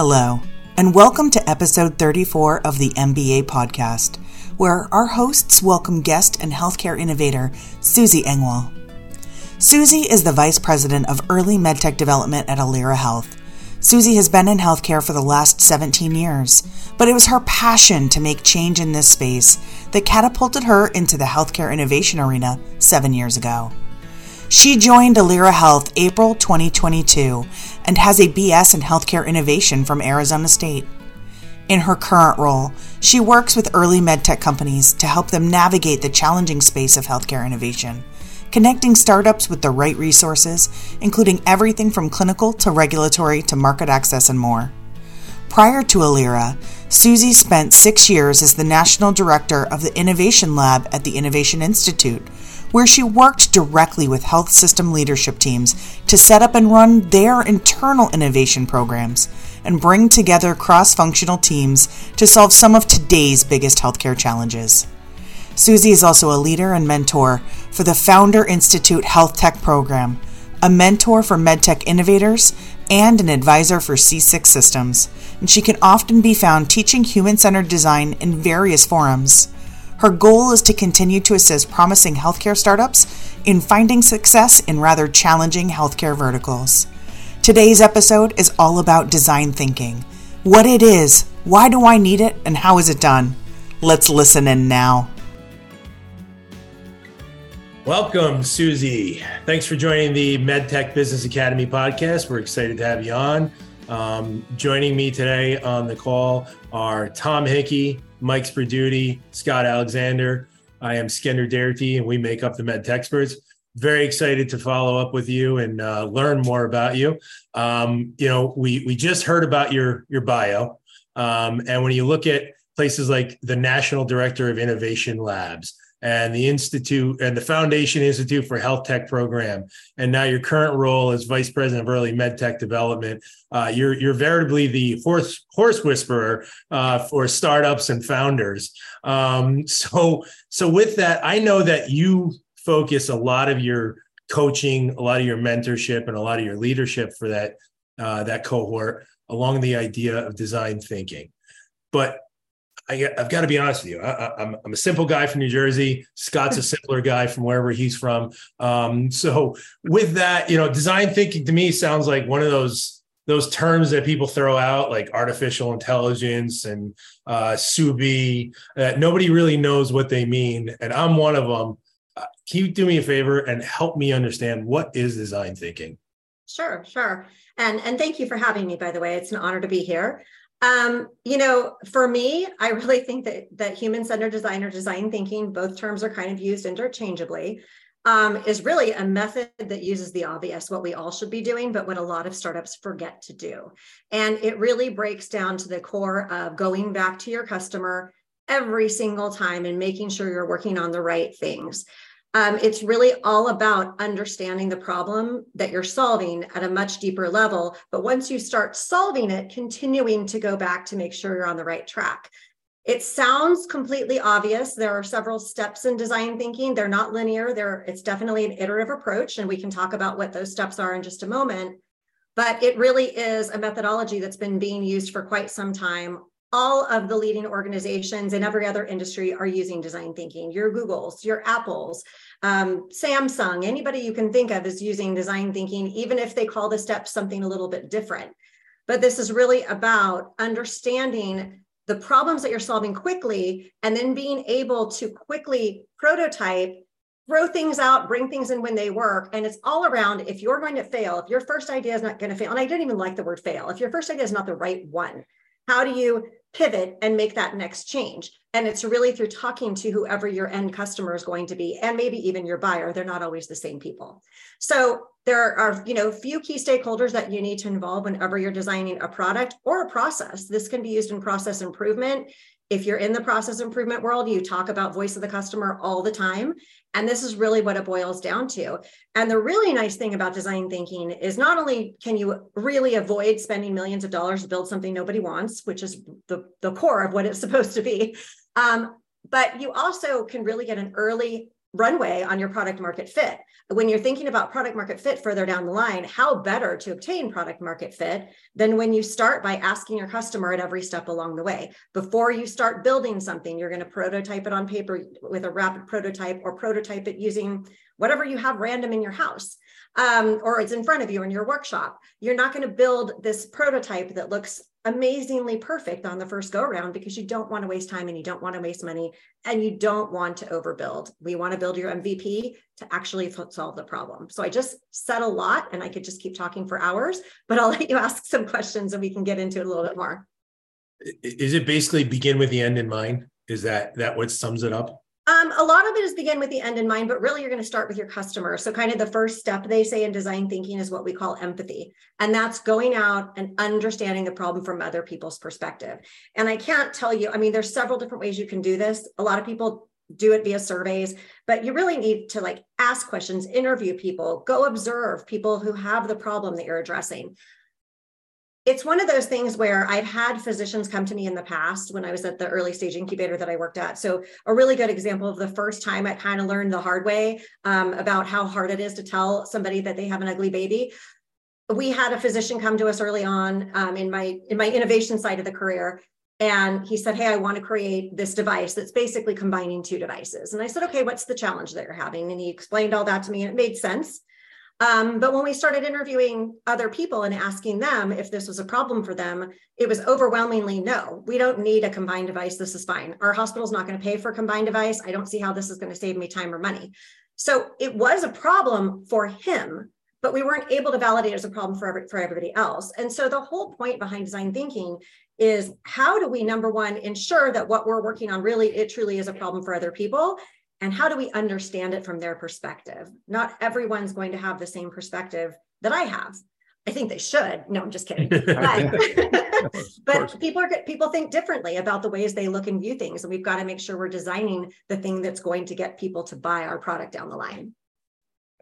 Hello, and welcome to episode 34 of the MBA podcast, where our hosts welcome guest and healthcare innovator Suzy Engwall. Suzy is the Vice President of Early MedTech Development at Alira Health. Suzy has been in healthcare for the last 17 years, but it was her passion to make change in this space that catapulted her into the healthcare innovation arena seven years ago. She joined Alira Health April 2022 and has a BS in Healthcare Innovation from Arizona State. In her current role, she works with early medtech companies to help them navigate the challenging space of healthcare innovation, connecting startups with the right resources, including everything from clinical to regulatory to market access and more. Prior to Alira, Suzy spent six years as the National Director of the Innovation Lab at the Innovation Institute, where she worked directly with health system leadership teams to set up and run their internal innovation programs and bring together cross functional teams to solve some of today's biggest healthcare challenges. Suzy is also a leader and mentor for the Founder Institute Health Tech Program, a mentor for medtech innovators, and an advisor for C6 systems, and she can often be found teaching human centered design in various forums. Her goal is to continue to assist promising healthcare startups in finding success in rather challenging healthcare verticals. Today's episode is all about design thinking what it is, why do I need it, and how is it done? Let's listen in now. Welcome, Suzy. Thanks for joining the MedTech Business Academy podcast. We're excited to have you on. Um, joining me today on the call are Tom Hickey, Mike Sperduti, Scott Alexander. I am Skender Darity, and we make up the MedTeXperts. Very excited to follow up with you and uh, learn more about you. Um, you know, we we just heard about your your bio, um, and when you look at places like the National Director of Innovation Labs, and the Institute and the Foundation Institute for Health Tech program. And now your current role as Vice President of Early Med Tech Development. Uh, you're, you're veritably the horse, horse whisperer uh, for startups and founders. Um, so, so with that, I know that you focus a lot of your coaching, a lot of your mentorship, and a lot of your leadership for that uh, that cohort along the idea of design thinking. But I, have got to be honest with you. I, am I'm, I'm a simple guy from New Jersey. Scott's a simpler guy from wherever he's from. Um, so with that, you know, design thinking to me sounds like one of those those terms that people throw out, like artificial intelligence and uh, SUBI, that nobody really knows what they mean. And I'm one of them. Uh, can you do me a favor and help me understand what is design thinking? Sure, sure. And and thank you for having me. By the way, it's an honor to be here. Um, you know, for me, I really think that that human-centered design or design thinking, both terms are kind of used interchangeably, um, is really a method that uses the obvious, what we all should be doing, but what a lot of startups forget to do. And it really breaks down to the core of going back to your customer every single time and making sure you're working on the right things. Um, it's really all about understanding the problem that you're solving at a much deeper level. But once you start solving it, continuing to go back to make sure you're on the right track. It sounds completely obvious. There are several steps in design thinking. They're not linear. There, it's definitely an iterative approach, and we can talk about what those steps are in just a moment. But it really is a methodology that's been being used for quite some time all of the leading organizations in every other industry are using design thinking. Your Googles, your Apples, um, Samsung, anybody you can think of is using design thinking, even if they call the steps something a little bit different. But this is really about understanding the problems that you're solving quickly and then being able to quickly prototype throw things out, bring things in when they work. And it's all around if you're going to fail, if your first idea is not going to fail, and I didn't even like the word fail, if your first idea is not the right one, how do you pivot and make that next change? And it's really through talking to whoever your end customer is going to be, and maybe even your buyer. They're not always the same people. So there are, you know, few key stakeholders that you need to involve whenever you're designing a product or a process. This can be used in process improvement. If you're in the process improvement world, you talk about voice of the customer all the time. And this is really what it boils down to. And the really nice thing about design thinking is not only can you really avoid spending millions of dollars to build something nobody wants, which is the, the core of what it's supposed to be, um, but you also can really get an early runway on your product market fit. When you're thinking about product market fit further down the line, how better to obtain product market fit than when you start by asking your customer at every step along the way. Before you start building something, you're going to prototype it on paper with a rapid prototype or prototype it using whatever you have random in your house um, or it's in front of you in your workshop. You're not going to build this prototype that looks amazingly perfect on the first go around because you don't want to waste time and you don't want to waste money and you don't want to overbuild. We want to build your MVP to actually solve the problem. So I just said a lot and I could just keep talking for hours, but I'll let you ask some questions and we can get into it a little bit more. Is it basically begin with the end in mind? Is that that what sums it up? Um, a lot of it is begin with the end in mind, but really you're going to start with your customer. So, kind of the first step they say in design thinking is what we call empathy. And that's going out and understanding the problem from other people's perspective. And I can't tell you, I mean, there's several different ways you can do this. A lot of people do it via surveys, but you really need to like ask questions, interview people, go observe people who have the problem that you're addressing it's one of those things where I've had physicians come to me in the past when I was at the early stage incubator that I worked at. So, a really good example of the first time I kind of learned the hard way um, about how hard it is to tell somebody that they have an ugly baby. We had a physician come to us early on um, in my in my innovation side of the career, and he said, "Hey, I want to create this device that's basically combining two devices." And I said, "Okay, what's the challenge that you're having?" And he explained all that to me, and it made sense. Um, but when we started interviewing other people and asking them if this was a problem for them, it was overwhelmingly no. We don't need a combined device. This is fine. Our hospital's not going to pay for a combined device. I don't see how this is going to save me time or money. So it was a problem for him, but we weren't able to validate it as a problem for, every, for everybody else. And so the whole point behind design thinking is how do we, number one, ensure that what we're working on really, it truly is a problem for other people? And how do we understand it from their perspective? Not everyone's going to have the same perspective that i have. I think they should. No i'm just kidding. But, but people are people think differently about the ways they look and view things. And we've got to make sure we're designing the thing that's going to get people to buy our product down the line.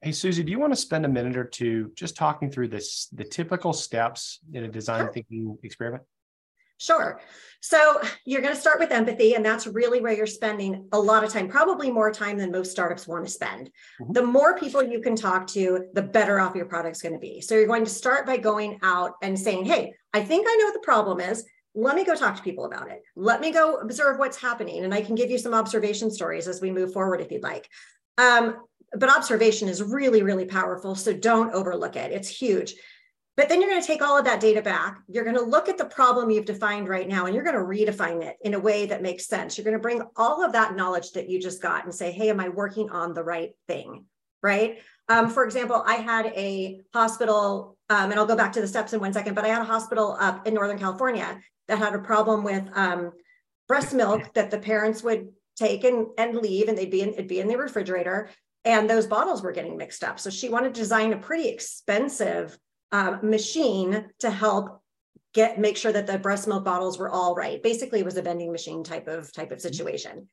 Hey, Suzy, do you want to spend a minute or two just talking through this the typical steps in a design sure. thinking experiment? Sure. So you're going to start with empathy, and that's really where you're spending a lot of time, probably more time than most startups want to spend. Mm-hmm. The more people you can talk to, the better off your product's going to be. So you're going to start by going out and saying, Hey, I think I know what the problem is. Let me go talk to people about it. Let me go observe what's happening. And I can give you some observation stories as we move forward if you'd like. Um, but observation is really, really powerful. So don't overlook it. It's huge. But then you're going to take all of that data back. You're going to look at the problem you've defined right now and you're going to redefine it in a way that makes sense. You're going to bring all of that knowledge that you just got and say, hey, am I working on the right thing? Right. Um, for example, I had a hospital, um, and I'll go back to the steps in one second, but I had a hospital up in Northern California that had a problem with um, breast milk that the parents would take and, and leave, and they'd be in, it'd be in the refrigerator, and those bottles were getting mixed up. So she wanted to design a pretty expensive um, machine to help get make sure that the breast milk bottles were all right. Basically, it was a vending machine type of type of situation.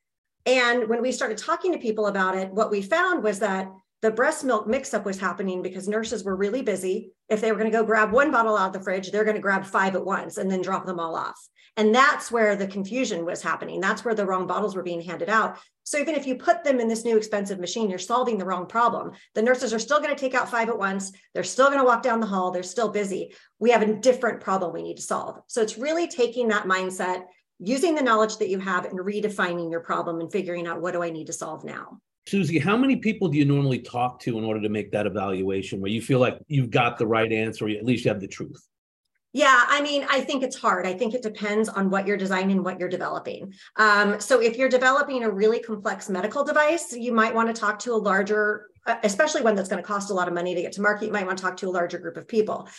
And when we started talking to people about it, what we found was that the breast milk mix up was happening because nurses were really busy. If they were going to go grab one bottle out of the fridge, they're going to grab five at once and then drop them all off. And that's where the confusion was happening. That's where the wrong bottles were being handed out. So even if you put them in this new expensive machine, you're solving the wrong problem. The nurses are still going to take out five at once. They're still going to walk down the hall. They're still busy. We have a different problem we need to solve. So it's really taking that mindset, using the knowledge that you have and redefining your problem and figuring out what do I need to solve now. Suzy, how many people do you normally talk to in order to make that evaluation where you feel like you've got the right answer or at least you have the truth? Yeah, I mean, I think it's hard. I think it depends on what you're designing, what you're developing. Um, so if you're developing a really complex medical device, you might want to talk to a larger, uh, especially one that's going to cost a lot of money to get to market. You might want to talk to a larger group of people.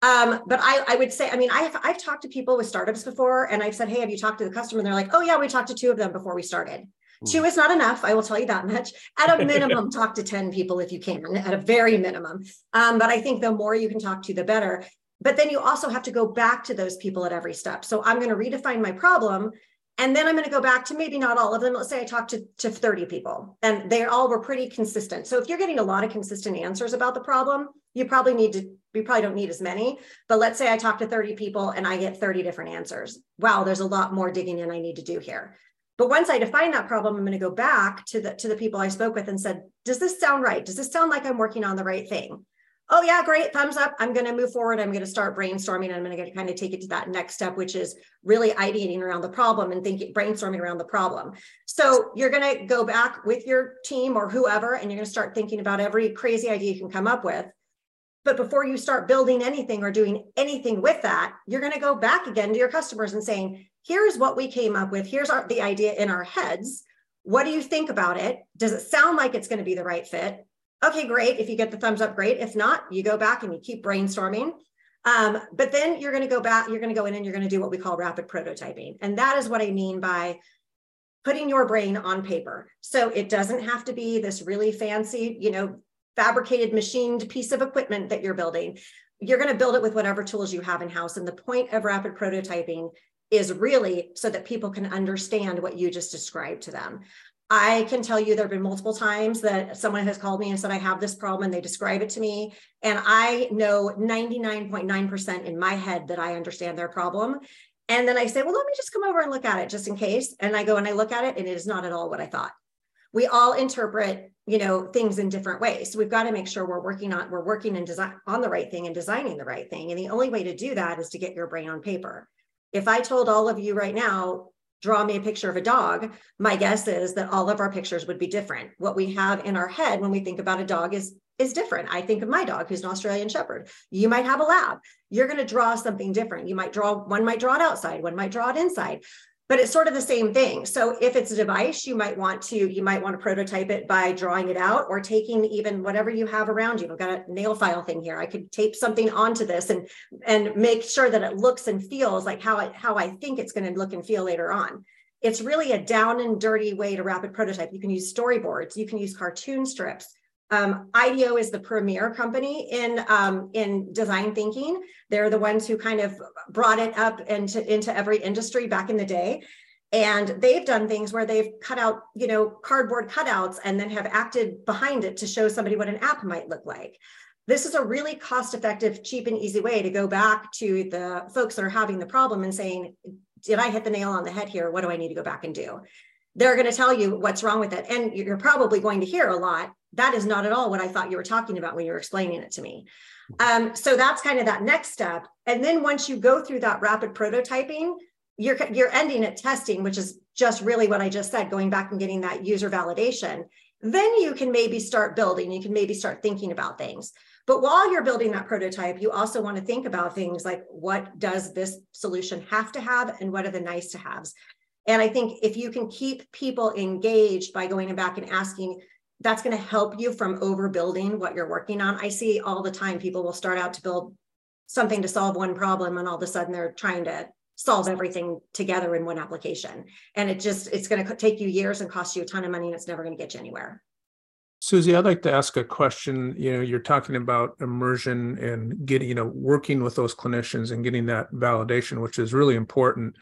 Um, but I, I would say, I mean, I've, I've talked to people with startups before and I've said, Hey, have you talked to the customer? And they're like, Oh yeah, we talked to two of them before we started. Hmm. Two is not enough. I will tell you that much. At a minimum, talk to 10 people if you can, at a very minimum. Um, but I think the more you can talk to, the better but then you also have to go back to those people at every step. So I'm going to redefine my problem. And then I'm going to go back to maybe not all of them. Let's say I talked to, to 30 people and they all were pretty consistent. So if you're getting a lot of consistent answers about the problem, you probably need to, you probably don't need as many. But let's say I talk to 30 people and I get 30 different answers. Wow, there's a lot more digging in I need to do here. But once I define that problem, I'm going to go back to the to the people I spoke with and said, "Does this sound right? Does this sound like I'm working on the right thing?" Oh yeah, great, thumbs up. I'm going to move forward. I'm going to start brainstorming. I'm going to kind of take it to that next step, which is really ideating around the problem and thinking, brainstorming around the problem. So you're going to go back with your team or whoever, and you're going to start thinking about every crazy idea you can come up with. But before you start building anything or doing anything with that, you're going to go back again to your customers and saying, here's what we came up with. Here's our, the idea in our heads. What do you think about it? Does it sound like it's going to be the right fit? Okay, great. If you get the thumbs up, great. If not, you go back and you keep brainstorming. Um, but then you're going to go back, you're going to go in and you're going to do what we call rapid prototyping. And that is what I mean by putting your brain on paper. So it doesn't have to be this really fancy, you know, fabricated machined piece of equipment that you're building. You're going to build it with whatever tools you have in house. And the point of rapid prototyping is really so that people can understand what you just described to them. I can tell you there have been multiple times that someone has called me and said, I have this problem, and they describe it to me. And I know 99.9% in my head that I understand their problem. And then I say, Well, let me just come over and look at it just in case. And I go and I look at it, and it is not at all what I thought. We all interpret, you know, things in different ways. So we've got to make sure we're working on we're working and design on the right thing and designing the right thing. And the only way to do that is to get your brain on paper. If I told all of you right now, draw me a picture of a dog, my guess is that all of our pictures would be different. What we have in our head when we think about a dog is is different. I think of my dog who's an Australian shepherd. You might have a lab. You're going to draw something different. You might draw one might draw it outside, one might draw it inside but it's sort of the same thing. So if it's a device you might want to you might want to prototype it by drawing it out or taking even whatever you have around you. I've got a nail file thing here. I could tape something onto this and and make sure that it looks and feels like how I, how i think it's going to look and feel later on. It's really a down and dirty way to rapid prototype. You can use storyboards. You can use cartoon strips um, IDEO is the premier company in um, in design thinking. They're the ones who kind of brought it up into into every industry back in the day, and they've done things where they've cut out you know cardboard cutouts and then have acted behind it to show somebody what an app might look like. This is a really cost effective, cheap, and easy way to go back to the folks that are having the problem and saying, "Did I hit the nail on the head here? What do I need to go back and do?" They're going to tell you what's wrong with it, and you're probably going to hear a lot that is not at all what I thought you were talking about when you were explaining it to me. Um, so that's kind of that next step. And then once you go through that rapid prototyping, you're you're ending at testing, which is just really what I just said, going back and getting that user validation. Then you can maybe start building, you can maybe start thinking about things. But while you're building that prototype, you also want to think about things like what does this solution have to have and what are the nice to haves. And I think if you can keep people engaged by going back and asking, that's going to help you from overbuilding what you're working on. I see all the time people will start out to build something to solve one problem and all of a sudden they're trying to solve everything together in one application. And it just it's going to take you years and cost you a ton of money and it's never going to get you anywhere. Suzy, I'd like to ask a question. You know, you're talking about immersion and getting, you know, working with those clinicians and getting that validation, which is really important.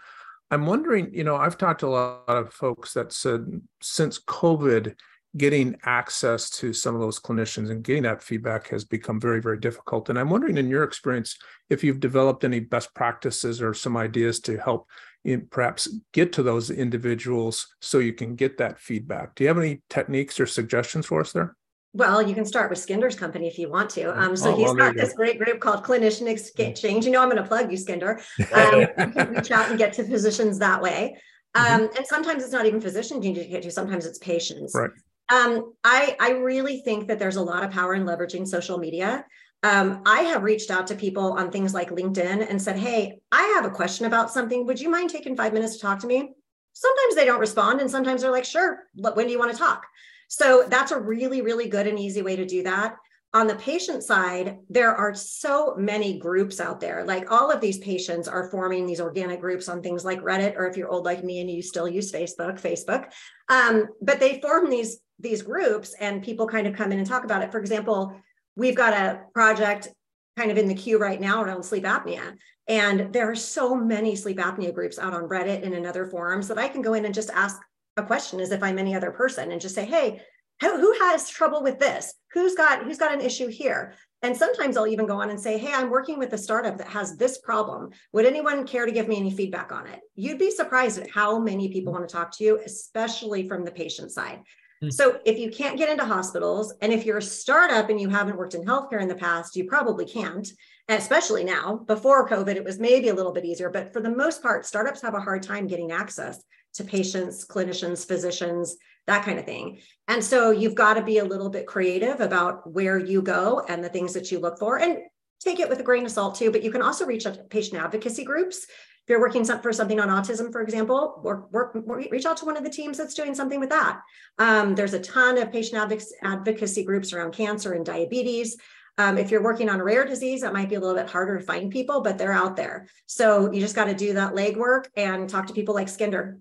I'm wondering, you know, I've talked to a lot of folks that said since COVID, getting access to some of those clinicians and getting that feedback has become very, very difficult. And I'm wondering, in your experience, if you've developed any best practices or some ideas to help in perhaps get to those individuals so you can get that feedback. Do you have any techniques or suggestions for us there? Well, you can start with Skinder's company if you want to. Um, so oh, he's well, got this great group called Clinician Exchange. You know, I'm going to plug you, Skinder. Um, you can reach out and get to physicians that way. Mm-hmm. Um. And sometimes it's not even physicians you need to get to. Sometimes it's patients. Right. Um, I, I really think that there's a lot of power in leveraging social media. Um, I have reached out to people on things like LinkedIn and said, Hey, I have a question about something. Would you mind taking five minutes to talk to me? Sometimes they don't respond, and sometimes they're like, Sure, when do you want to talk? So that's a really, really good and easy way to do that. On the patient side, there are so many groups out there. Like all of these patients are forming these organic groups on things like Reddit, or if you're old like me and you still use Facebook, Facebook. Um, but they form these these groups and people kind of come in and talk about it. For example, we've got a project kind of in the queue right now around sleep apnea. And there are so many sleep apnea groups out on Reddit and in other forums that I can go in and just ask a question as if I'm any other person and just say, hey, who has trouble with this? Who's got who's got an issue here? And sometimes I'll even go on and say, Hey, I'm working with a startup that has this problem. Would anyone care to give me any feedback on it? You'd be surprised at how many people want to talk to you, especially from the patient side. Mm-hmm. So if you can't get into hospitals, and if you're a startup and you haven't worked in healthcare in the past, you probably can't, especially now. Before COVID, it was maybe a little bit easier, but for the most part, startups have a hard time getting access to patients, clinicians, physicians, that kind of thing. And so you've got to be a little bit creative about where you go and the things that you look for and take it with a grain of salt too. But you can also reach out to patient advocacy groups if you're working for something on autism, for example, work, work, reach out to one of the teams that's doing something with that. Um, there's a ton of patient advocacy groups around cancer and diabetes. Um, if you're working on a rare disease, that might be a little bit harder to find people, but they're out there. So you just got to do that legwork and talk to people like Skinder.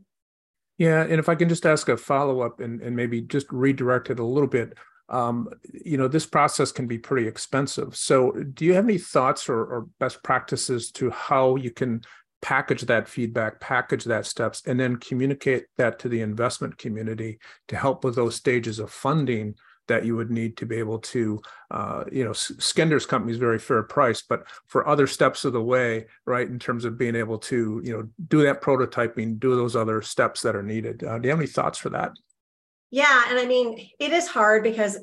Yeah, and if I can just ask a follow up and, and maybe just redirect it a little bit, um, you know, this process can be pretty expensive. So, do you have any thoughts or, or best practices to how you can package that feedback, package that steps, and then communicate that to the investment community to help with those stages of funding that you would need to be able to, uh, you know, Skinder's company is very fair price, but for other steps of the way, right, in terms of being able to, you know, do that prototyping, do those other steps that are needed. Uh, do you have any thoughts for that? Yeah, and I mean, it is hard because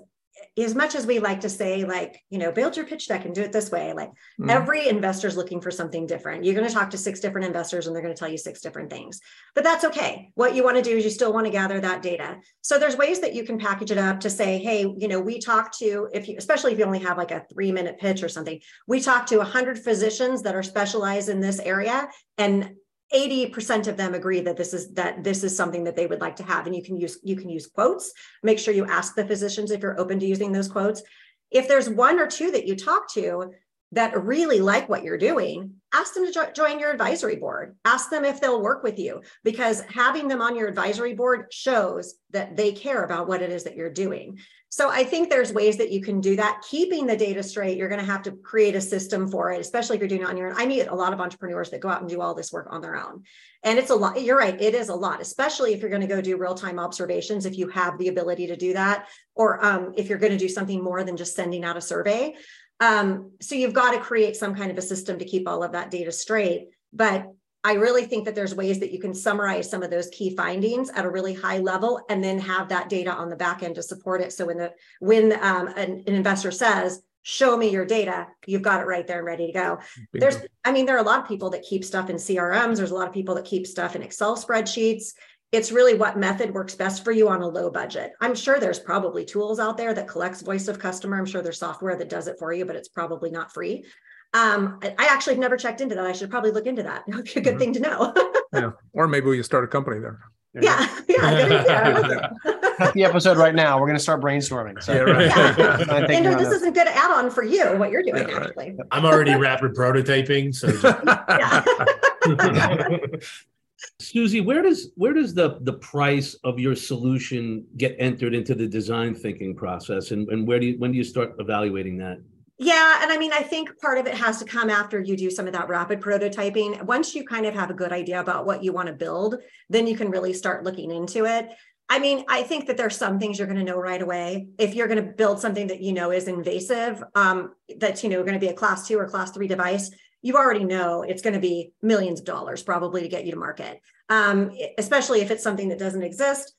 as much as we like to say like you know build your pitch deck and do it this way like mm. every investor is looking for something different. You're going to talk to six different investors and they're going to tell you six different things. But that's okay. What you want to do is you still want to gather that data. So there's ways that you can package it up to say hey you know we talk to if you especially if you only have like a three minute pitch or something we talk to 100 physicians that are specialized in this area and 80% of them agree that this is that this is something that they would like to have and you can use you can use quotes. Make sure you ask the physicians if you're open to using those quotes. If there's one or two that you talk to that really like what you're doing ask them to jo- join your advisory board. Ask them if they'll work with you because having them on your advisory board shows that they care about what it is that you're doing so I think there's ways that you can do that. Keeping the data straight, you're going to have to create a system for it, especially if you're doing it on your own. I meet a lot of entrepreneurs that go out and do all this work on their own. And it's a lot. You're right. It is a lot, especially if you're going to go do real time observations, if you have the ability to do that, or um, if you're going to do something more than just sending out a survey. Um, so you've got to create some kind of a system to keep all of that data straight. But I really think that there's ways that you can summarize some of those key findings at a really high level and then have that data on the back end to support it. So when the when um, an, an, investor says, show me your data, you've got it right there and ready to go. Bingo. There's, I mean, there are a lot of people that keep stuff in CRMs. There's a lot of people that keep stuff in Excel spreadsheets. It's really what method works best for you on a low budget. I'm sure there's probably tools out there that collects voice of customer. I'm sure there's software that does it for you, but it's probably not free. Um, I actually have never checked into that. I should probably look into that. It would be a good mm-hmm. thing to know. yeah. Or maybe we start a company there. Yeah, yeah, the episode right now. We're going to start brainstorming. So. Yeah, right. yeah. Andrew, this is a good add-on for you. What you're doing, yeah, actually. I'm already rapid prototyping, so. Suzy, where does where does the the price of your solution get entered into the design thinking process, and, and where do you when do you start evaluating that? Yeah. And I mean, I think part of it has to come after you do some of that rapid prototyping. Once you kind of have a good idea about what you want to build, then you can really start looking into it. I mean, I think that there's some things you're going to know right away. If you're going to build something that you know is invasive, um, that's you know going to be a class two or class three device, you already know it's going to be millions of dollars probably to get you to market. Um, especially if it's something that doesn't exist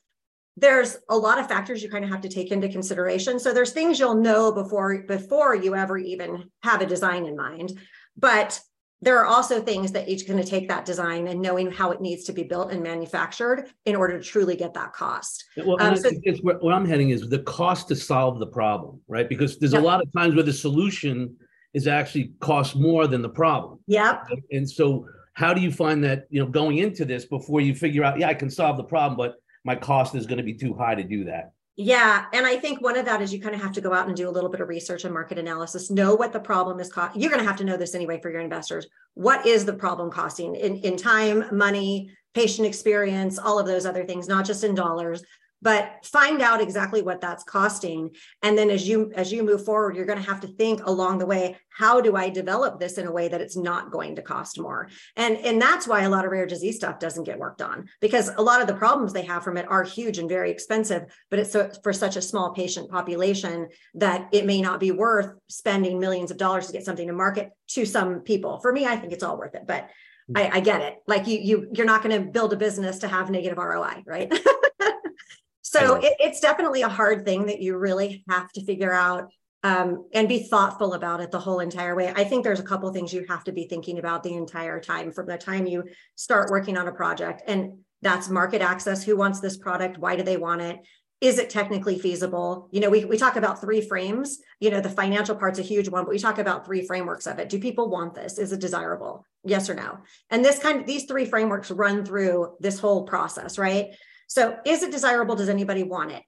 there's a lot of factors you kind of have to take into consideration so there's things you'll know before before you ever even have a design in mind but there are also things that each going to take that design and knowing how it needs to be built and manufactured in order to truly get that cost. Well, um, so, where, where, I'm heading is the cost to solve the problem, right? Because there's a lot of times where the solution is actually cost more than the problem. Yep. And so, how do you find that you know going into this before you figure out, yeah, I can solve the problem, but my cost is going to be too high to do that. Yeah. And I think one of that is you kind of have to go out and do a little bit of research and market analysis, know what the problem is cost. You're going to have to know this anyway for your investors. What is the problem costing in, in time, money, patient experience, all of those other things, not just in dollars. But find out exactly what that's costing and then as you as you move forward you're going to have to think along the way how do i develop this in a way that it's not going to cost more and and that's why a lot of rare disease stuff doesn't get worked on because a lot of the problems they have from it are huge and very expensive but it's so, for such a small patient population that it may not be worth spending millions of dollars to get something to market to some people for me i think it's all worth it but hmm. I, I get it. Like you, you, you're not going to build a business to have negative ROI, right? so it, it's definitely a hard thing that you really have to figure out um, and be thoughtful about it the whole entire way. I think there's a couple things you have to be thinking about the entire time from the time you start working on a project, and that's market access. Who wants this product? Why do they want it? is it technically feasible you know we, we talk about three frames you know the financial part's a huge one but we talk about three frameworks of it do people want this is it desirable yes or no and this kind of these three frameworks run through this whole process right so is it desirable does anybody want it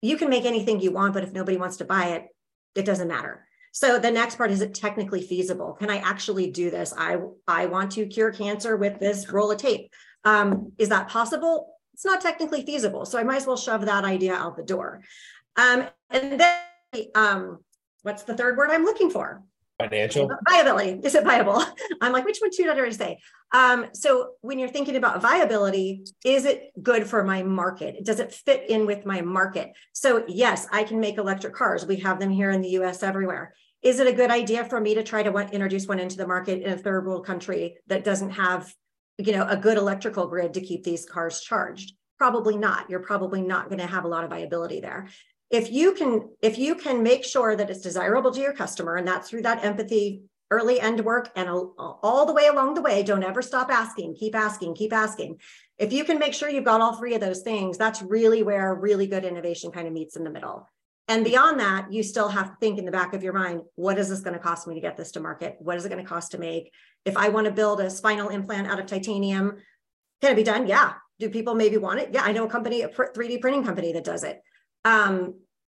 you can make anything you want but if nobody wants to buy it it doesn't matter so the next part is it technically feasible can i actually do this i i want to cure cancer with this roll of tape um, is that possible it's not technically feasible. So I might as well shove that idea out the door. Um, and then, um, what's the third word I'm looking for? Financial viability. Is it viable? I'm like, which one should I say? Um, so when you're thinking about viability, is it good for my market? Does it fit in with my market? So yes, I can make electric cars. We have them here in the U.S. everywhere. Is it a good idea for me to try to introduce one into the market in a third world country that doesn't have you know, a good electrical grid to keep these cars charged? Probably not. You're probably not going to have a lot of viability there. If you can, if you can make sure that it's desirable to your customer, and that's through that empathy early end work and all the way along the way, don't ever stop asking, keep asking, keep asking. If you can make sure you've got all three of those things, that's really where really good innovation kind of meets in the middle. And beyond that, you still have to think in the back of your mind, what is this going to cost me to get this to market? What is it going to cost to make? If I want to build a spinal implant out of titanium, can it be done? Yeah. Do people maybe want it? Yeah, I know a company, a 3D printing company that does it. Um,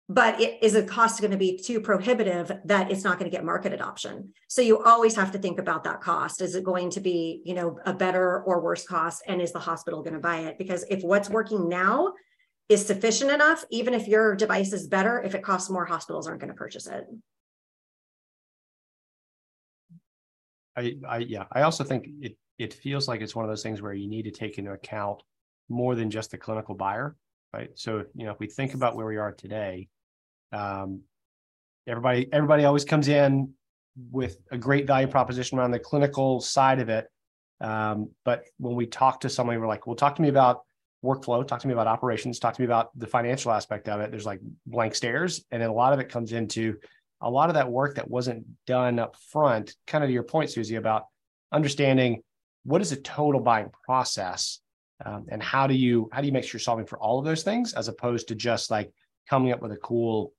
but it, is the cost going to be too prohibitive that it's not going to get market adoption? So you always have to think about that cost. Is it going to be, you know, a better or worse cost? And is the hospital going to buy it? Because if what's working now is sufficient enough, even if your device is better, if it costs more, hospitals aren't going to purchase it. I, I yeah, I also think it it feels like it's one of those things where you need to take into account more than just the clinical buyer, right? So you know, if we think about where we are today, um, everybody everybody always comes in with a great value proposition around the clinical side of it. Um, but when we talk to somebody, we're like, well, talk to me about workflow, talk to me about operations, talk to me about the financial aspect of it. There's like blank stares. And then a lot of it comes into a lot of that work that wasn't done up front, kind of to your point, Suzy, about understanding what is a total buying process um, and how do you how do you make sure you're solving for all of those things as opposed to just like coming up with a cool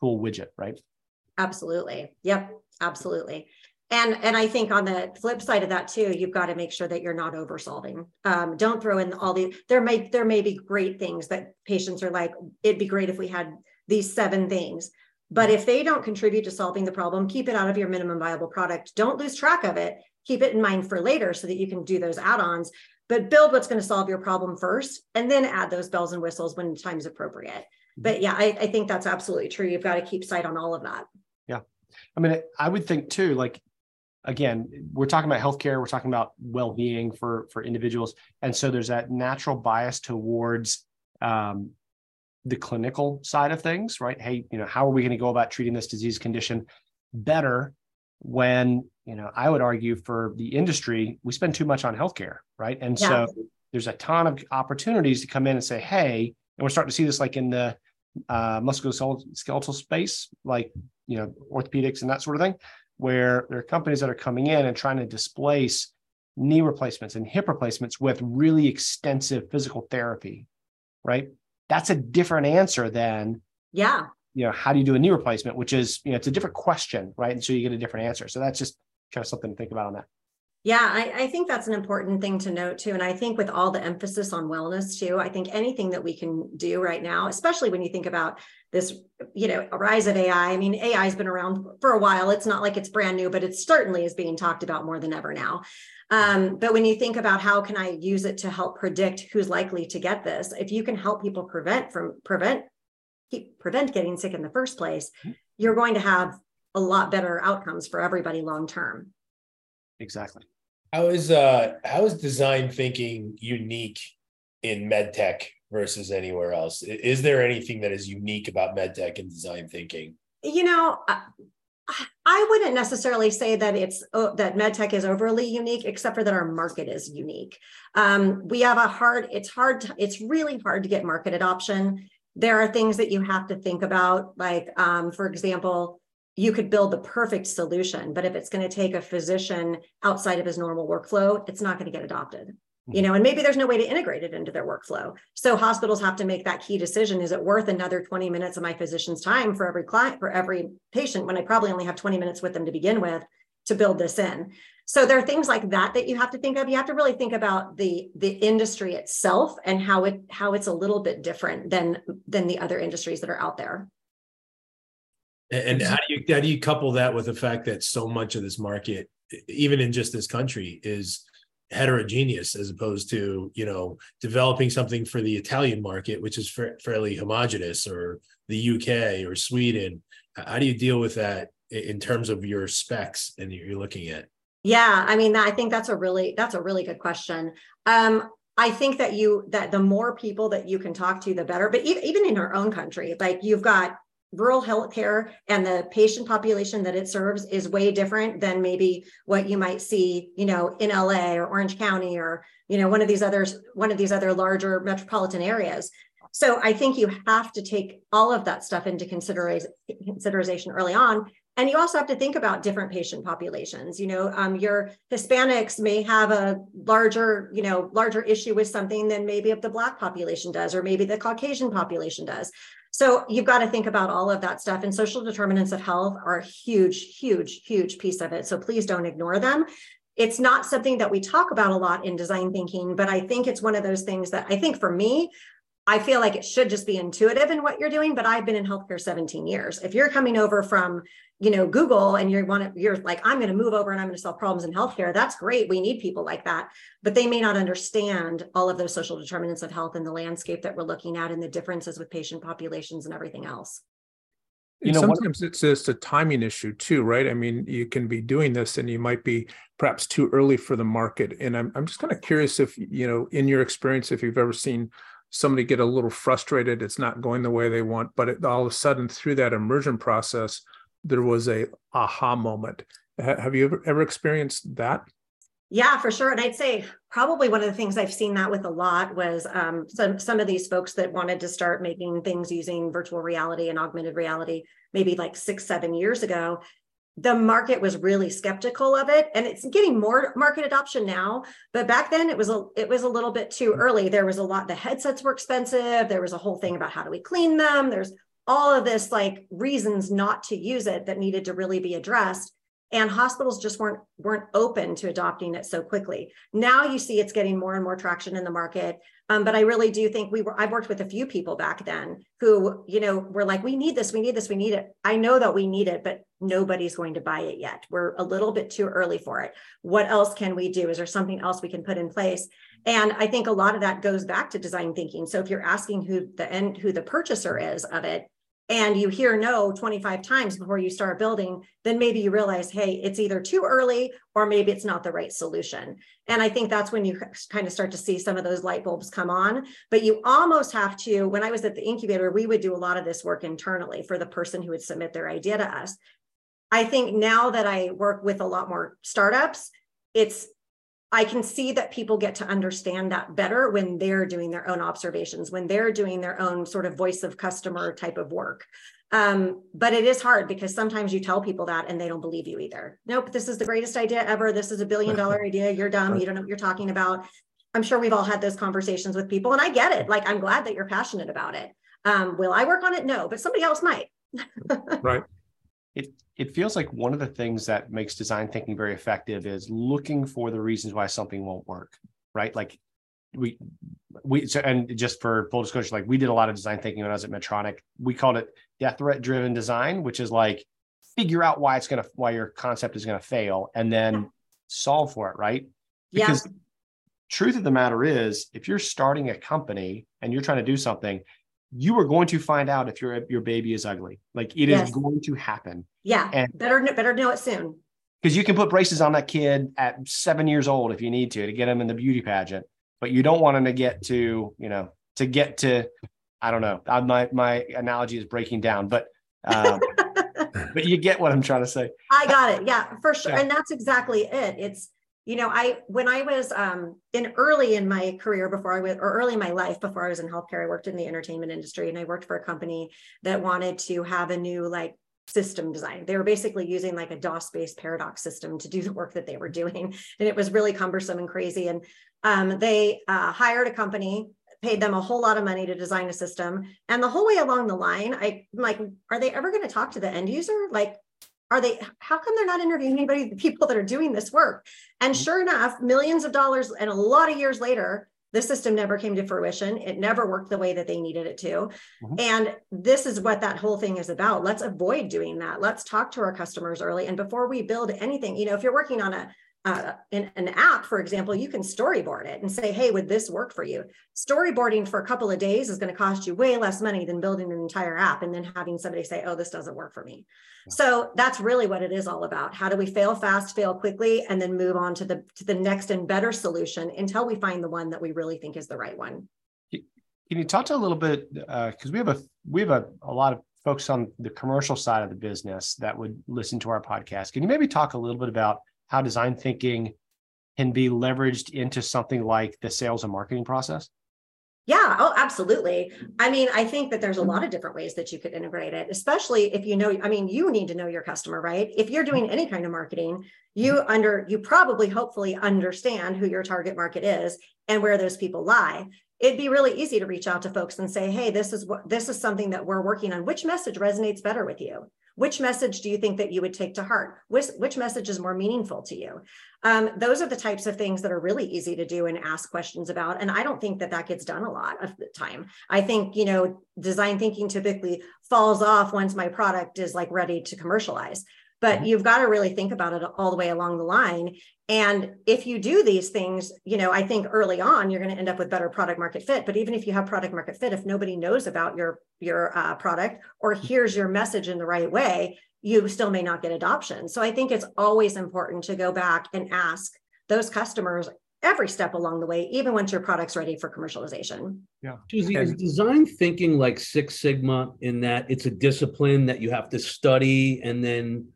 cool widget right? Absolutely. Yep absolutely. And and i think on the flip side of that too you've got to make sure that you're not over solving um, don't throw in all the there may there may be great things that patients are like it'd be great if we had these seven things. But if they don't contribute to solving the problem keep it out of your minimum viable product. Don't lose track of it. Keep it in mind for later so that you can do those add-ons but build what's going to solve your problem first and then add those bells and whistles when time's appropriate. But yeah I, I think that's absolutely true. You've got to keep sight on all of that. Yeah. I mean i would think too like again, we're talking about healthcare, we're talking about well-being for for individuals, and so there's that natural bias towards um, the clinical side of things, right? Hey, you know, how are we going to go about treating this disease condition better? When you know, I would argue for the industry, we spend too much on healthcare, right? And yeah. so there's a ton of opportunities to come in and say, hey, and we're starting to see this like in the uh, musculoskeletal space, like you know, orthopedics and that sort of thing where there are companies that are coming in and trying to displace knee replacements and hip replacements with really extensive physical therapy, right? That's a different answer than, yeah, you know, how do you do a knee replacement, which is, you know, it's a different question, right? And so you get a different answer. So that's just kind of something to think about on that. Yeah, I, I, think that's an important thing to note too. And I think with all the emphasis on wellness too, I think anything that we can do right now, especially when you think about this, you know, rise of AI. I mean, AI has been around for a while. It's not like it's brand new, but it certainly is being talked about more than ever now. Um, but when you think about how can I use it to help predict who's likely to get this, if you can help people prevent from prevent keep prevent getting sick in the first place, mm-hmm. you're going to have a lot better outcomes for everybody long term. Exactly. How is uh how is design thinking unique in medtech versus anywhere else? Is there anything that is unique about medtech and design thinking? You know, I wouldn't necessarily say that it's uh, that medtech is overly unique, except for that our market is unique. Um, we have a hard. It's hard. To, it's really hard to get market adoption. There are things that you have to think about, like um, for example, you could build the perfect solution, but if it's going to take a physician outside of his normal workflow, it's not going to get adopted. You mm-hmm. know, and maybe there's no way to integrate it into their workflow. So hospitals have to make that key decision. Is it worth another 20 minutes of my physician's time for every client, for every patient, when I probably only have 20 minutes with them to begin with to build this in? So there are things like that that you have to think of. You have to really think about the the industry itself and how it how it's a little bit different than than the other industries that are out there. And how do you how do you couple that with the fact that so much of this market, even in just this country, is heterogeneous as opposed to you know developing something for the Italian market, which is fairly homogenous, or the UK or Sweden. How do you deal with that in terms of your specs and you're looking at? Yeah, I mean, I think that's a really that's a really good question. Um, I think that you that the more people that you can talk to, the better. But even in our own country, like you've got rural healthcare and the patient population that it serves is way different than maybe what you might see, you know, in LA or Orange County or, you know, one of these others, one of these other larger metropolitan areas. So I think you have to take all of that stuff into consideration consideration early on. And you also have to think about different patient populations. You know, um, your Hispanics may have a larger, you know, larger issue with something than maybe the Black population does, or maybe the Caucasian population does. So you've got to think about all of that stuff. And social determinants of health are a huge, huge, huge piece of it. So please don't ignore them. It's not something that we talk about a lot in design thinking, but I think it's one of those things that I think for me, I feel like it should just be intuitive in what you're doing, but I've been in healthcare 17 years. If you're coming over from, you know, Google and you want to, you're like, I'm going to move over and I'm going to solve problems in healthcare. That's great. We need people like that, but they may not understand all of those social determinants of health and the landscape that we're looking at and the differences with patient populations and everything else. You know, sometimes it's just a timing issue too, right? I mean, you can be doing this and you might be perhaps too early for the market. And I'm, I'm just kind of curious if, you know, in your experience, if you've ever seen somebody get a little frustrated it's not going the way they want but it, all of a sudden through that immersion process there was a aha moment. Have you ever, ever experienced that? Yeah for sure and i'd say probably one of the things i've seen that with a lot was um, some some of these folks that wanted to start making things using virtual reality and augmented reality maybe like six seven years ago the market was really skeptical of it and it's getting more market adoption now but back then it was a it was a little bit too early. There was a lot the headsets were expensive there was a whole thing about how do we clean them there's all of this like reasons not to use it that needed to really be addressed and hospitals just weren't weren't open to adopting it so quickly. Now you see it's getting more and more traction in the market um, but i really do think we were i've worked with a few people back then who you know were like we need this we need this we need it. I know that we need it but nobody's going to buy it yet. We're a little bit too early for it. What else can we do? Is there something else we can put in place? And i think a lot of that goes back to design thinking. So if you're asking who the end who the purchaser is of it and you hear no 25 times before you start building, then maybe you realize, hey, it's either too early or maybe it's not the right solution. And I think that's when you kind of start to see some of those light bulbs come on. But you almost have to, when I was at the incubator, we would do a lot of this work internally for the person who would submit their idea to us. I think now that I work with a lot more startups, it's I can see that people get to understand that better when they're doing their own observations, when they're doing their own sort of voice of customer type of work. Um, but it is hard because sometimes you tell people that and they don't believe you either. Nope, this is the greatest idea ever. This is a billion dollar idea. You're dumb. You don't know what you're talking about. I'm sure we've all had those conversations with people, and I get it. Like, I'm glad that you're passionate about it. Um, will I work on it? No, but somebody else might. right. It it feels like one of the things that makes design thinking very effective is looking for the reasons why something won't work, right? Like we we so and just for full disclosure, like we did a lot of design thinking when I was at Medtronic. We called it death threat driven design, which is like figure out why it's gonna why your concept is gonna fail and then solve for it, right? Because yeah. truth of the matter is, if you're starting a company and you're trying to do something, you are going to find out if your your baby is ugly. Like it yes. is going to happen. Yeah, and better better know it soon. Because you can put braces on that kid at seven years old if you need to to get him in the beauty pageant, but you don't want him to get to you know to get to I don't know. I, my my analogy is breaking down, but um, but you get what I'm trying to say. I got it. Yeah, for sure. Yeah. And that's exactly it. It's you know i when i was um, in early in my career before i was or early in my life before i was in healthcare i worked in the entertainment industry and i worked for a company that wanted to have a new like system design. They were basically using like a dos based paradox system to do the work that they were doing. And it was really cumbersome and crazy. And um, they uh, hired a company paid them a whole lot of money to design a system. And the whole way along the line i am like are they ever going to talk to the end user? Like are they how come they're not interviewing anybody the people that are doing this work? And mm-hmm. sure enough millions of dollars and a lot of years later the system never came to fruition. It never worked the way that they needed it to. Mm-hmm. and this is what that whole thing is about. Let's avoid doing that. Let's talk to our customers early. And before we build anything you know if you're working on a uh, in an app, for example, you can storyboard it and say, hey, would this work for you? Storyboarding for a couple of days is going to cost you way less money than building an entire app and then having somebody say, oh, this doesn't work for me. Yeah. So that's really what it is all about. How do we fail fast, fail quickly, and then move on to the to the next and better solution until we find the one that we really think is the right one. Can you talk to a little bit because uh, we have a we have a, a lot of folks on the commercial side of the business that would listen to our podcast. Can you maybe talk a little bit about how design thinking can be leveraged into something like the sales and marketing process? Yeah, oh, absolutely. I mean, I think that there's a lot of different ways that you could integrate it, especially if you know, I mean, you need to know your customer, right? If you're doing any kind of marketing, you under you probably hopefully understand who your target market is and where those people lie. It'd be really easy to reach out to folks and say, "Hey, this is what this is something that we're working on. Which message resonates better with you?" Which message do you think that you would take to heart? Which, which message is more meaningful to you? Um, those are the types of things that are really easy to do and ask questions about. And I don't think that that gets done a lot of the time. I think, you know, design thinking typically falls off once my product is like ready to commercialize but mm-hmm. you've got to really think about it all the way along the line and if you do these things you know i think early on you're going to end up with better product market fit but even if you have product market fit if nobody knows about your your uh, product or hears your message in the right way you still may not get adoption so i think it's always important to go back and ask those customers every step along the way, even once your product's ready for commercialization. Yeah. Suzy, is design thinking like Six Sigma in that it's a discipline that you have to study and then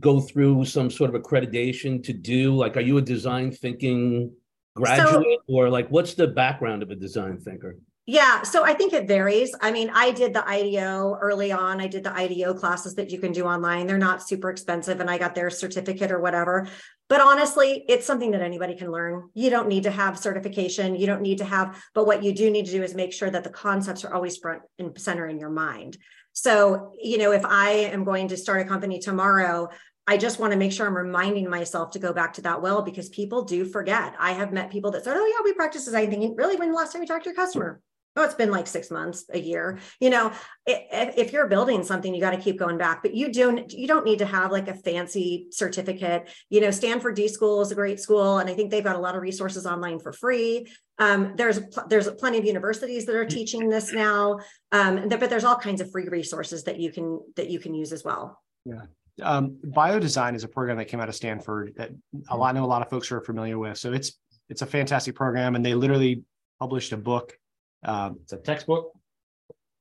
go through some sort of accreditation to do? Like, are you a design thinking graduate so, or like what's the background of a design thinker? Yeah, so I think it varies. I mean, I did the IDEO early on. I did the IDEO classes that you can do online. They're not super expensive, and I got their certificate or whatever. But honestly, it's something that anybody can learn. You don't need to have certification. You don't need to have, but what you do need to do is make sure that the concepts are always front and center in your mind. So, you know, if I am going to start a company tomorrow, I just want to make sure I'm reminding myself to go back to that well because people do forget. I have met people that said, "Oh yeah, we practice design thinking." Really, when the last time you talked to your customer? Oh it's been like six months a year. You know if, if you're building something you got to keep going back but you don't you don't need to have like a fancy certificate. You know stanford d school is a great school and i think they've got a lot of resources online for free. Um, there's there's plenty of universities that are teaching this now um, but there's all kinds of free resources that you can that you can use as well. Yeah. Um, biodesign is a program that came out of stanford that a lot I know a lot of folks are familiar with. So it's it's a fantastic program and they literally published a book um, it's a textbook.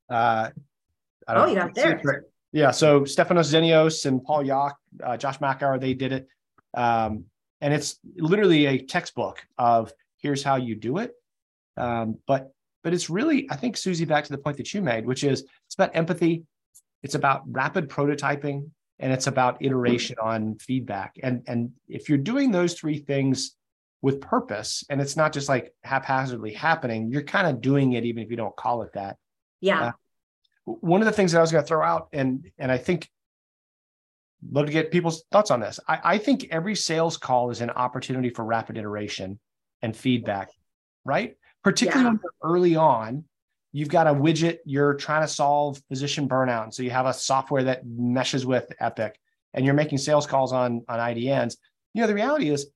Uh, I don't oh, yeah, there. Yeah. So Stefanos Zenios and Paul Yock, uh, Josh Makower, they did it. Um, and it's literally a textbook of here's how you do it. Um, but but it's really, I think, Suzy, back to the point that you made, which is it's about empathy, it's about rapid prototyping, and it's about iteration on feedback. And and if you're doing those three things with purpose and it's not just like haphazardly happening you're kind of doing it even if you don't call it that yeah uh, one of the things that i was going to throw out and and i think love to get people's thoughts on this. I, I think every sales call is an opportunity for rapid iteration and feedback, right? Particularly Yeah. when you're early on, you've got a widget you're trying to solve physician burnout. And so you have a software that meshes with Epic and you're making sales calls on, on IDNs. You know, the reality is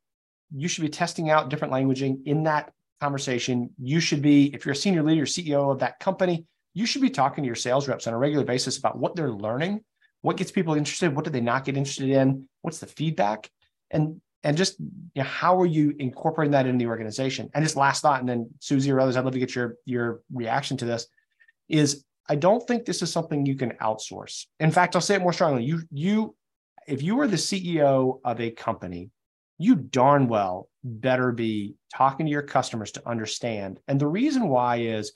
you should be testing out different languaging in that conversation. You should be, if you're a senior leader, CEO of that company, you should be talking to your sales reps on a regular basis about what they're learning, what gets people interested, what do they not get interested in, what's the feedback, and and just you know, how are you incorporating that into the organization? And just last thought, and then Suzy or others, I'd love to get your your reaction to this. Is I don't think this is something you can outsource. In fact, I'll say it more strongly. You you if you are the CEO of a company, you darn well better be talking to your customers to understand. And the reason why is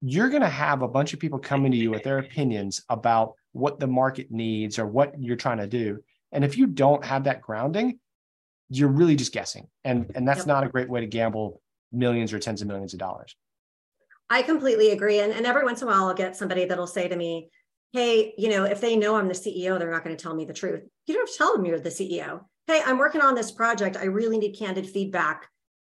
you're going to have a bunch of people coming to you with their opinions about what the market needs or what you're trying to do. And if you don't have that grounding, you're really just guessing. And, and that's Yep. not a great way to gamble millions or tens of millions of dollars. I completely agree. And, and every once in a while, I'll get somebody that'll say to me, Hey, you know, if they know I'm the CEO, they're not going to tell me the truth. You don't have to tell them you're the CEO. Hey, I'm working on this project. I really need candid feedback.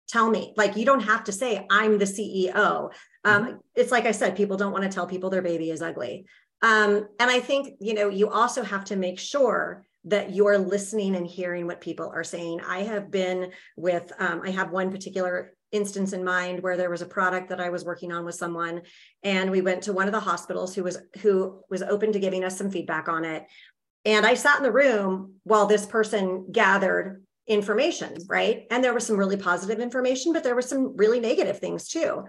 Tell me. Like, you don't have to say, I'm the CEO. Um, It's like I said, people don't want to tell people their baby is ugly. Um, and I think, you know, you also have to make sure that you're listening and hearing what people are saying. I have been with, um, I have one particular instance in mind where there was a product that I was working on with someone and we went to one of the hospitals who was who was open to giving us some feedback on it and I sat in the room while this person gathered information right? And there was some really positive information but there was some really negative things too.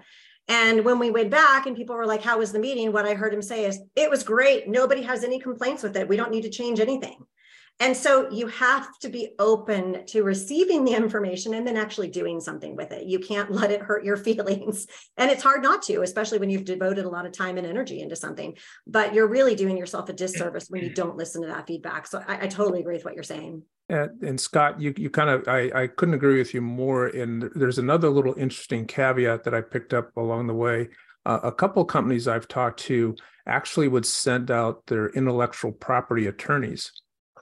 And when we went back and people were like how was the meeting? What I heard him say is it was great. Nobody has any complaints with it. We don't need to change anything and so you have to be open to receiving the information and then actually doing something with it. You can't let it hurt your feelings. And it's hard not to, especially when you've devoted a lot of time and energy into something. But you're really doing yourself a disservice when you don't listen to that feedback. So I, I totally agree with what you're saying. And, and Scott, you you kind of I I couldn't agree with you more. And there's another little interesting caveat that I picked up along the way. Uh, a couple companies I've talked to actually would send out their intellectual property attorneys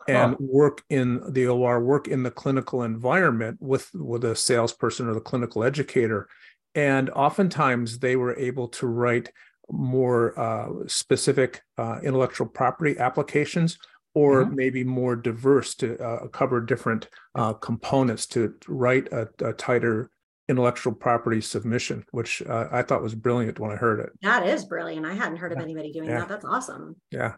and work in the OR, work in the clinical environment with with a salesperson or the clinical educator, and oftentimes they were able to write more uh, specific uh, intellectual property applications or maybe more diverse to uh, cover different uh, components to write a, a tighter intellectual property submission, which uh, I thought was brilliant when I heard it. That is brilliant. I hadn't heard of anybody doing Yeah. that. That's awesome. Yeah.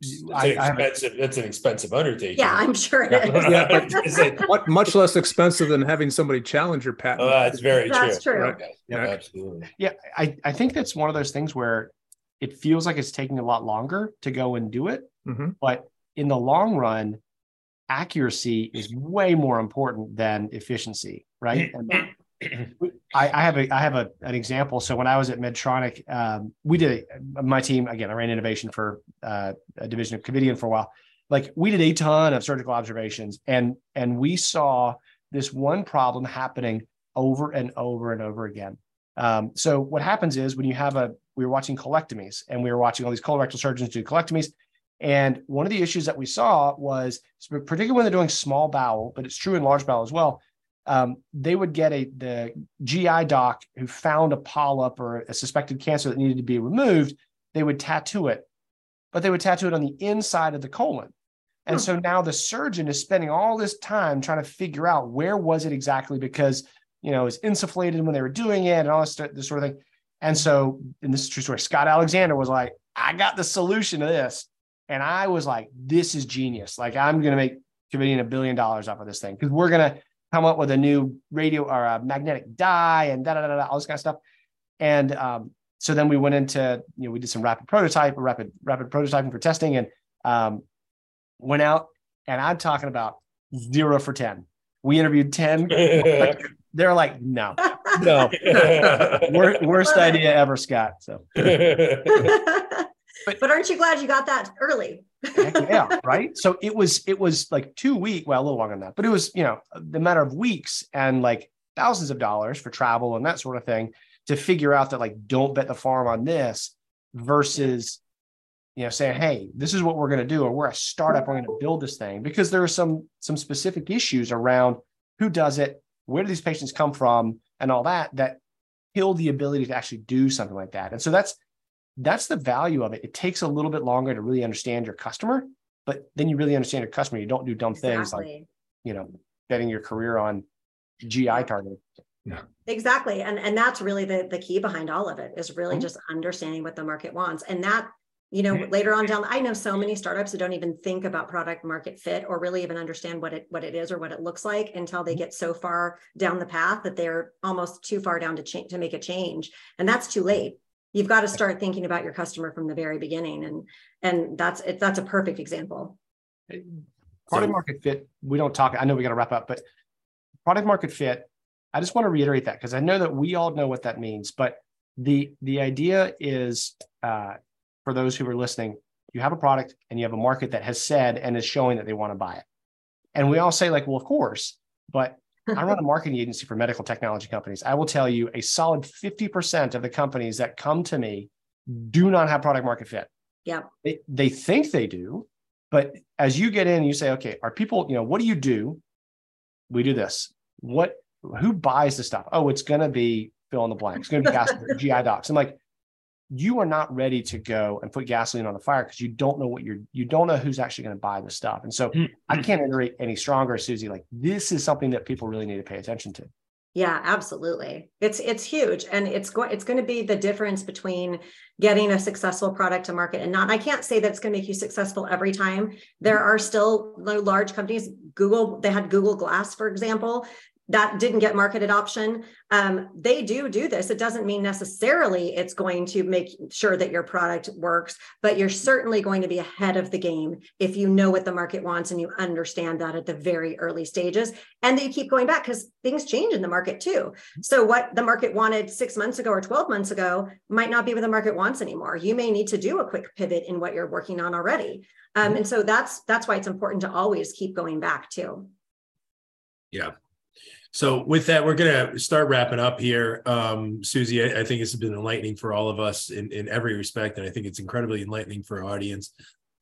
It's I- an I expensive. That's an expensive undertaking. Yeah, I'm sure it is. Yeah. but- Is it- What much less expensive than having somebody challenge your patent. Oh, that's very That's true. true. Right. Yeah, Yeah. absolutely. Yeah, I, I think that's one of those things where it feels like it's taking a lot longer to go and do it. Mhm. But in the long run, accuracy is way more important than efficiency, right? And I, I have a I have a, an example. So when I was at Medtronic, um, we did a, my team again. I ran innovation for uh, a division of Covidien for a while. Like we did a ton of surgical observations, and and we saw this one problem happening over and over and over again. Um, so what happens is when you have a we were watching colectomies, and we were watching all these colorectal surgeons do colectomies. And one of the issues that we saw was, particularly when they're doing small bowel, but it's true in large bowel as well, um, they would get a the GI doc who found a polyp or a suspected cancer that needed to be removed. They would tattoo it, but they would tattoo it on the inside of the colon. And Hmm. so now the surgeon is spending all this time trying to figure out where was it exactly because you know it's insufflated when they were doing it and all this, this sort of thing. And so, and this is a true story. Scott Alexander was like, "I got the solution to this," and I was like, "This is genius! Like I'm going to make Covidien a billion dollars off of this thing because we're going to come up with a new radio or a magnetic die and da da da da all this kind of stuff." And um, so then we went into you know we did some rapid prototype, rapid rapid prototyping for testing, and um, went out and I'm talking about zero for ten. We interviewed ten. They're like, no, no, Wor- worst idea ever, Scott. So but aren't you glad you got that early? yeah, right. So it was it was like two week, well, a little longer than that, but it was you know the matter of weeks and like thousands of dollars for travel and that sort of thing to figure out that like don't bet the farm on this versus you know, saying, "Hey, this is what we're going to do," or "We're a startup, we're going to build this thing," because there are some some specific issues around who does it, where do these patients come from, and all that that kill the ability to actually do something like that. And so that's that's the value of it. It takes a little bit longer to really understand your customer, but then you really understand your customer. You don't do dumb exactly. things like, you know, betting your career on GI targeting. Yeah. Exactly. And and that's really the the key behind all of it is really mm-hmm. just understanding what the market wants. And that, you know, mm-hmm. later on down, I know so many startups that don't even think about product market fit or really even understand what it what it is or what it looks like until they mm-hmm. get so far down the path that they're almost too far down to change to make a change. And that's too late. You've got to start thinking about your customer from the very beginning. And and that's it, that's a perfect example. Product market fit, we don't talk, I know we got to wrap up, but product market fit I just want to reiterate that because I know that we all know what that means. But the the idea is uh, for those who are listening, you have a product and you have a market that has said and is showing that they want to buy it. And we all say, like, well, of course, but I run a marketing agency for medical technology companies. I will tell you a solid 50% of the companies that come to me do not have product market fit. Yeah. They, they think they do, but as you get in, you say, okay, are people, you know, what do you do? We do this. What who buys the stuff? Oh, it's going to be fill in the blank. It's going to be gas, GI docs. I'm like, you are not ready to go and put gasoline on the fire because you don't know what you're, you don't know who's actually going to buy the stuff. And so mm-hmm. I can't iterate any stronger, Suzy. Like this is something that people really need to pay attention to. Yeah, absolutely. It's it's huge, and it's going it's going to be the difference between getting a successful product to market and not. I can't say that's going to make you successful every time. There are still large companies. Google they had Google Glass, for example, that didn't get market adoption. Um, they do do this. It doesn't mean necessarily it's going to make sure that your product works, but you're certainly going to be ahead of the game if you know what the market wants and you understand that at the very early stages. And that you keep going back because things change in the market too. So, what the market wanted six months ago or 12 months ago might not be what the market wants anymore. You may need to do a quick pivot in what you're working on already. Um, and so that's that's why it's important to always keep going back too. Yeah, so with that, we're gonna start wrapping up here. Um, Suzy, I, I, think it's been enlightening for all of us in, in every respect, and I think it's incredibly enlightening for our audience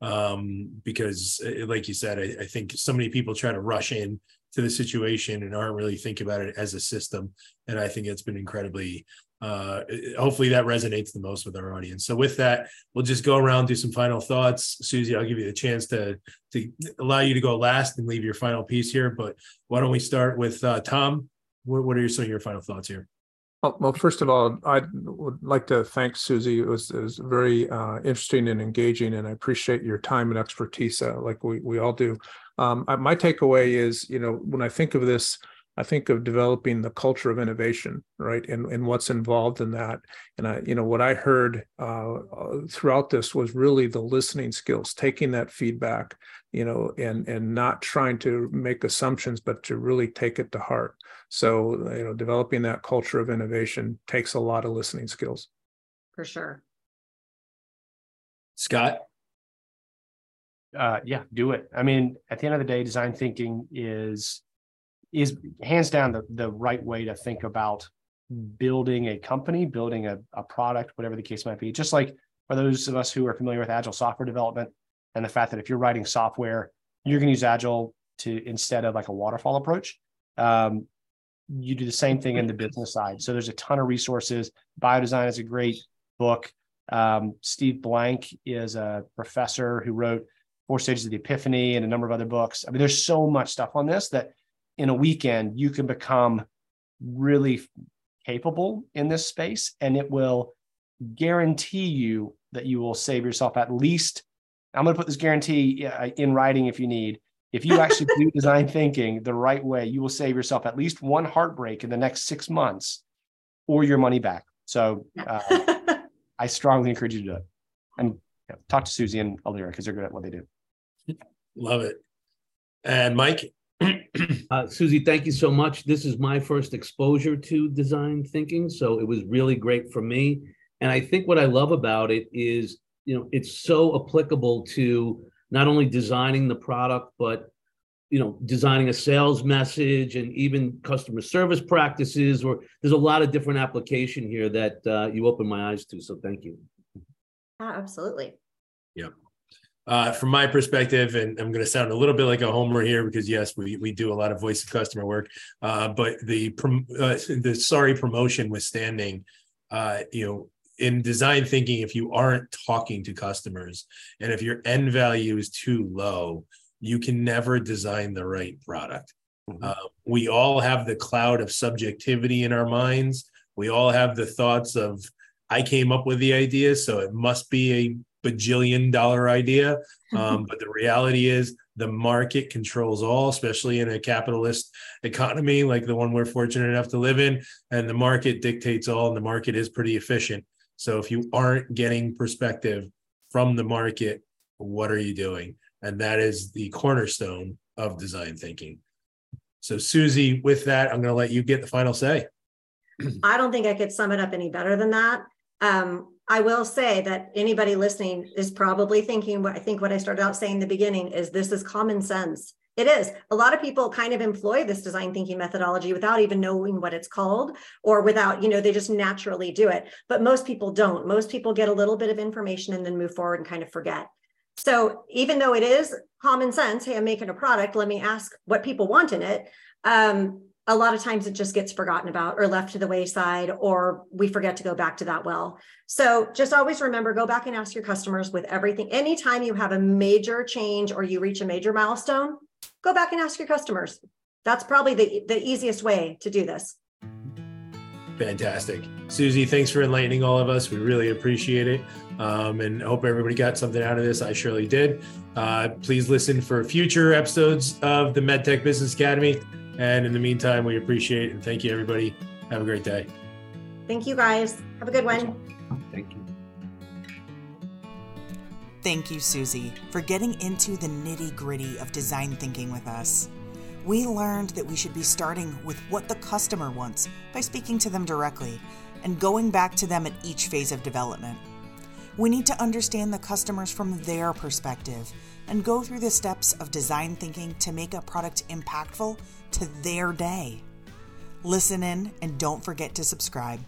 um, because, uh, like you said, I, I, think so many people try to rush in to the situation and aren't really thinking about it as a system. And I think it's been incredibly uh, hopefully that resonates the most with our audience. So with that, we'll just go around do some final thoughts. Suzy, I'll give you the chance to to allow you to go last and leave your final piece here. But why don't we start with uh, Tom? What, what are your, some of your final thoughts here? Well, well, first of all, I would like to thank Suzy. It was, it was very uh, interesting and engaging, and I appreciate your time and expertise, uh, like we we all do. Um, my takeaway is, you know, when I think of this I think of developing the culture of innovation, right, and and what's involved in that. And I, you know, what I heard uh, throughout this was really the listening skills, taking that feedback, you know, and and not trying to make assumptions, but to really take it to heart. So, you know, developing that culture of innovation takes a lot of listening skills. For sure. Scott. Uh, yeah, do it. I mean, at the end of the day, design thinking is is hands down the, the right way to think about building a company, building a, a product, whatever the case might be. Just like for those of us who are familiar with agile software development and the fact that if you're writing software, you're going to use agile to instead of like a waterfall approach. Um, you do the same thing in the business side. So there's a ton of resources. Biodesign is a great book. Um, Steve Blank is a professor who wrote Four Stages of the Epiphany and a number of other books. I mean, there's so much stuff on this that in a weekend, you can become really capable in this space and it will guarantee you that you will save yourself at least i'm going to put this guarantee in writing if you need. If you actually do design thinking the right way you will save yourself at least one heartbreak in the next six months or your money back. So uh, i strongly encourage you to do it. And you know, talk to Suzy and alira because they're good at what they do. Love it. And mike uh, Suzy, thank you so much. This is my first exposure to design thinking, so it was really great for me. And I think what I love about it is, you know, it's so applicable to not only designing the product, but you know, designing a sales message and even customer service practices. Or there's a lot of different application here that uh, you opened my eyes to. So thank you. Yeah, absolutely. Yep. Uh, from my perspective, and I'm going to sound a little bit like a homer here because yes, we we do a lot of voice of customer work, uh, but the prom- uh, the sorry promotion withstanding, uh, you know, in design thinking, if you aren't talking to customers and if your n value is too low, you can never design the right product. Mm-hmm. Uh, we all have the cloud of subjectivity in our minds. We all have the thoughts of, I came up with the idea, so it must be a bajillion dollar idea. Um, but the reality is, the market controls all, especially in a capitalist economy like the one we're fortunate enough to live in. And the market dictates all, and the market is pretty efficient. So if you aren't getting perspective from the market, what are you doing? And that is the cornerstone of design thinking. So, Suzy, with that, I'm going to let you get the final say. I don't think I could sum it up any better than that. Um, I will say that anybody listening is probably thinking what I think what I started out saying in the beginning is this is common sense. It is. A lot of people kind of employ this design thinking methodology without even knowing what it's called or without, you know, they just naturally do it. But most people don't. Most people get a little bit of information and then move forward and kind of forget. So even though it is common sense, hey, I'm making a product, let me ask what people want in it. Um, a lot of times it just gets forgotten about or left to the wayside or we forget to go back to that well so just always remember go back and ask your customers with everything anytime you have a major change or you reach a major milestone go back and ask your customers. That's probably the, the easiest way to do this. Fantastic. Suzy, thanks for enlightening all of us. We really appreciate it. Um, and hope everybody got something out of this. I surely did. Uh, please listen for future episodes of the MedTech Business Academy. And in the meantime, we appreciate and thank you, everybody. Have a great day. Thank you, guys. Have a good one. Thank you. Thank you, Suzy, for getting into the nitty gritty of design thinking with us. We learned that we should be starting with what the customer wants by speaking to them directly and going back to them at each phase of development. We need to understand the customers from their perspective and go through the steps of design thinking to make a product impactful to their day. Listen in and don't forget to subscribe.